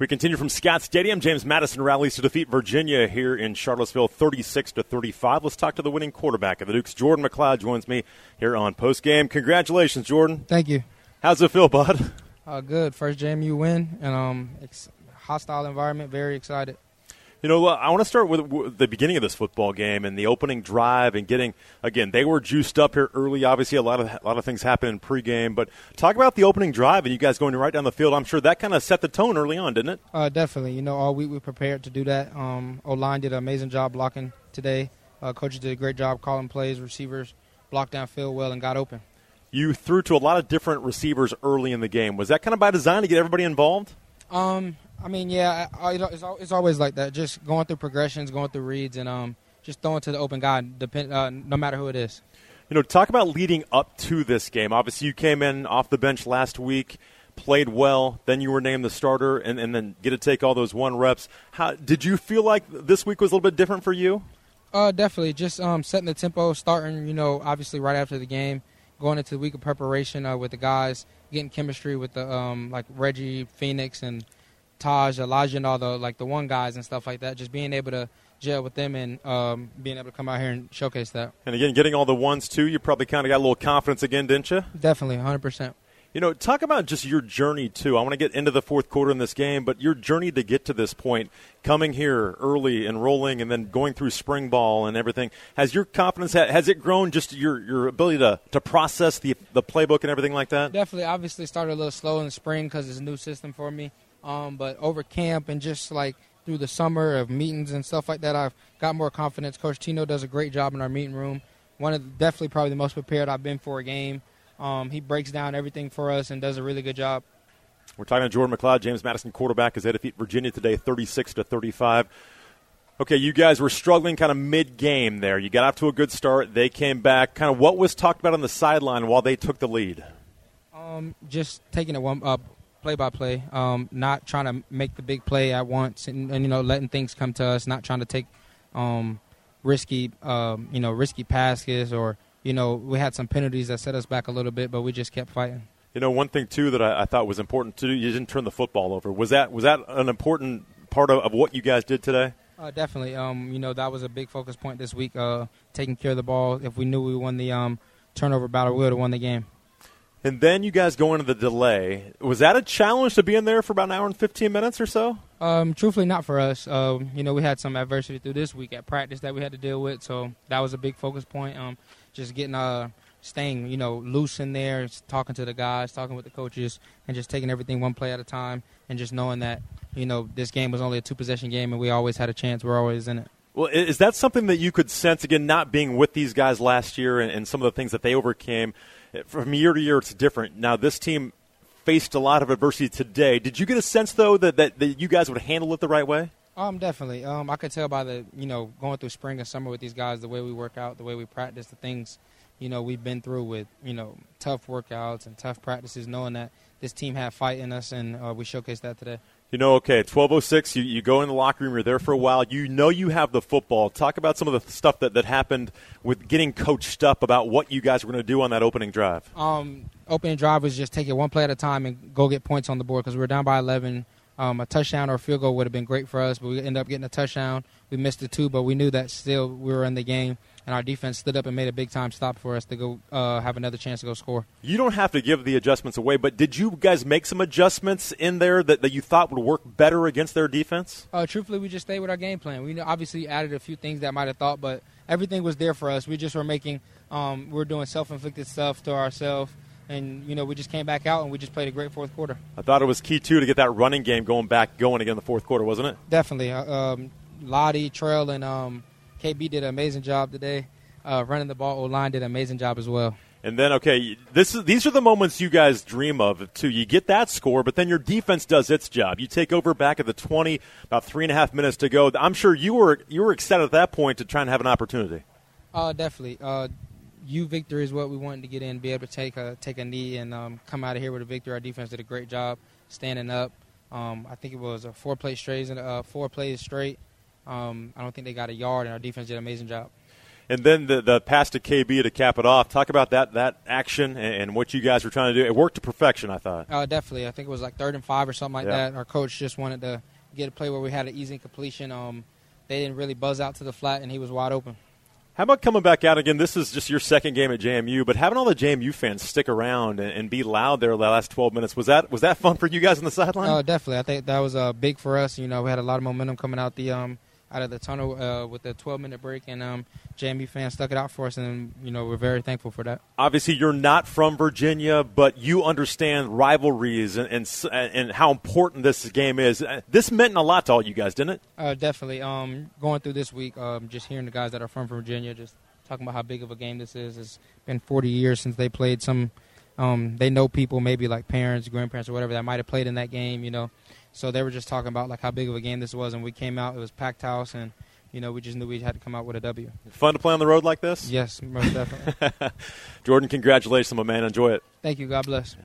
We continue from Scott Stadium. James Madison rallies to defeat Virginia here in Charlottesville, 36 to 35. Let's talk to the winning quarterback of the Dukes, Jordan McCloud, joins me here on post game. Congratulations, Jordan. Thank you. How's it feel, bud? Uh, good. First JMU win, and um, ex- hostile environment. Very excited. You know, I want to start with the beginning of this football game and the opening drive and getting again. They were juiced up here early. Obviously, a lot of a lot of things happened in pregame, but talk about the opening drive and you guys going right down the field. I'm sure that kind of set the tone early on, didn't it? Uh, definitely. You know, all week we prepared to do that. Um, O line did an amazing job blocking today. Uh, coaches did a great job calling plays. Receivers blocked downfield well and got open. You threw to a lot of different receivers early in the game. Was that kind of by design to get everybody involved? Um, I mean, yeah, it's, it's always like that. Just going through progressions, going through reads, and um, just throwing to the open guy, depend, uh, no matter who it is. You know, talk about leading up to this game. Obviously, you came in off the bench last week, played well, then you were named the starter, and, and then get to take all those one reps. How did you feel like this week was a little bit different for you? Uh, definitely. Just um, setting the tempo, starting. You know, obviously right after the game, going into the week of preparation uh, with the guys, getting chemistry with the um, like Reggie, Phoenix, and Taj, Elijah, and all the like the one guys and stuff like that. Just being able to gel with them and um, being able to come out here and showcase that. And again, getting all the ones too, you probably kind of got a little confidence again, didn't you? Definitely, 100 percent. You know, talk about just your journey too. I want to get into the fourth quarter in this game, but your journey to get to this point, coming here early, enrolling, and then going through spring ball and everything. Has your confidence has it grown? Just your your ability to, to process the the playbook and everything like that. Definitely. Obviously, started a little slow in the spring because it's a new system for me. Um, but over camp and just like through the summer of meetings and stuff like that, I've got more confidence. Coach Tino does a great job in our meeting room. One of the, definitely probably the most prepared I've been for a game. Um, he breaks down everything for us and does a really good job. We're talking to Jordan McCloud, James Madison quarterback, as they defeat Virginia today, 36 to 35. Okay, you guys were struggling kind of mid game there. You got off to a good start. They came back. Kind of what was talked about on the sideline while they took the lead? Um, just taking it one up play by play, um, not trying to make the big play at once, and, and, you know letting things come to us, not trying to take um, risky, um, you know, risky passes or you know we had some penalties that set us back a little bit, but we just kept fighting. You know, one thing too that I, I thought was important too, you didn't turn the football over. Was that was that an important part of, of what you guys did today? Uh, definitely. Um, you know, that was a big focus point this week. Uh, taking care of the ball. If we knew we won the um, turnover battle, we would have won the game. And then you guys go into the delay. Was that a challenge to be in there for about an hour and 15 minutes or so? Um, truthfully, not for us. Uh, you know, we had some adversity through this week at practice that we had to deal with, so that was a big focus point. Um, just getting, uh, staying, you know, loose in there, talking to the guys, talking with the coaches, and just taking everything one play at a time, and just knowing that, you know, this game was only a two possession game, and we always had a chance. We're always in it. Well, is that something that you could sense again, not being with these guys last year and, and some of the things that they overcame? From year to year, it's different. Now, this team faced a lot of adversity today. Did you get a sense, though, that, that, that you guys would handle it the right way? Um, definitely. Um, I could tell by the you know going through spring and summer with these guys, the way we work out, the way we practice, the things you know we've been through with you know tough workouts and tough practices, knowing that this team had fight in us, and uh, we showcased that today you know, okay, 1206, you, you go in the locker room, you're there for a while, you know you have the football. Talk about some of the stuff that, that happened with getting coached up about what you guys were going to do on that opening drive. Um, opening drive was just take it one play at a time and go get points on the board because we were down by 11. Um, a touchdown or a field goal would have been great for us, but we ended up getting a touchdown. We missed the two, but we knew that still we were in the game and our defense stood up and made a big time stop for us to go uh, have another chance to go score. You don't have to give the adjustments away, but did you guys make some adjustments in there that, that you thought would work better against their defense? Uh, truthfully, we just stayed with our game plan. We obviously added a few things that might have thought, but everything was there for us. We just were making, um, we we're doing self-inflicted stuff to ourselves and you know we just came back out and we just played a great fourth quarter. I thought it was key too to get that running game going back going again in the fourth quarter, wasn't it? Definitely. Uh, um, Lottie, Trail, and um, KB did an amazing job today uh, running the ball. O line did an amazing job as well. And then, okay, this is these are the moments you guys dream of too. You get that score, but then your defense does its job. You take over back at the twenty, about three and a half minutes to go. I'm sure you were you were excited at that point to try and have an opportunity. Uh, definitely. Uh, U victory is what we wanted to get in, be able to take a take a knee and um, come out of here with a victory. Our defense did a great job standing up. Um, I think it was a four play straight, uh, four plays straight. Um, I don't think they got a yard, and our defense did an amazing job. And then the, the pass to KB to cap it off. Talk about that that action and, and what you guys were trying to do. It worked to perfection, I thought. Uh, definitely. I think it was like third and five or something like Yeah. that. Our coach just wanted to get a play where we had an easy completion. Um, they didn't really buzz out to the flat, and he was wide open. How about coming back out again? This is just your second game at JMU, but having all the JMU fans stick around and, and be loud there the last 12 minutes was that was that fun for you guys on the sideline? Uh, definitely. I think that was uh, big for us. You know, we had a lot of momentum coming out the um, out of the tunnel uh, with the 12 minute break, and um, JMU fans stuck it out for us, and you know we're very thankful for that. Obviously, you're not from Virginia, but you understand rivalries and and, and how important this game is. Uh, This meant a lot to all you guys, didn't it? Uh, definitely. Um, going through this week, um, just hearing the guys that are from Virginia, just talking about how big of a game this is. It's been 40 years since they played. Some, um, they know people, maybe like parents, grandparents, or whatever that might have played in that game. You know, so they were just talking about like how big of a game this was, and we came out. It was packed house, and you know we just knew we had to come out with a W. Fun to play on the road like this? Yes, most definitely. Jordan, congratulations, my man. Enjoy it. Thank you. God bless.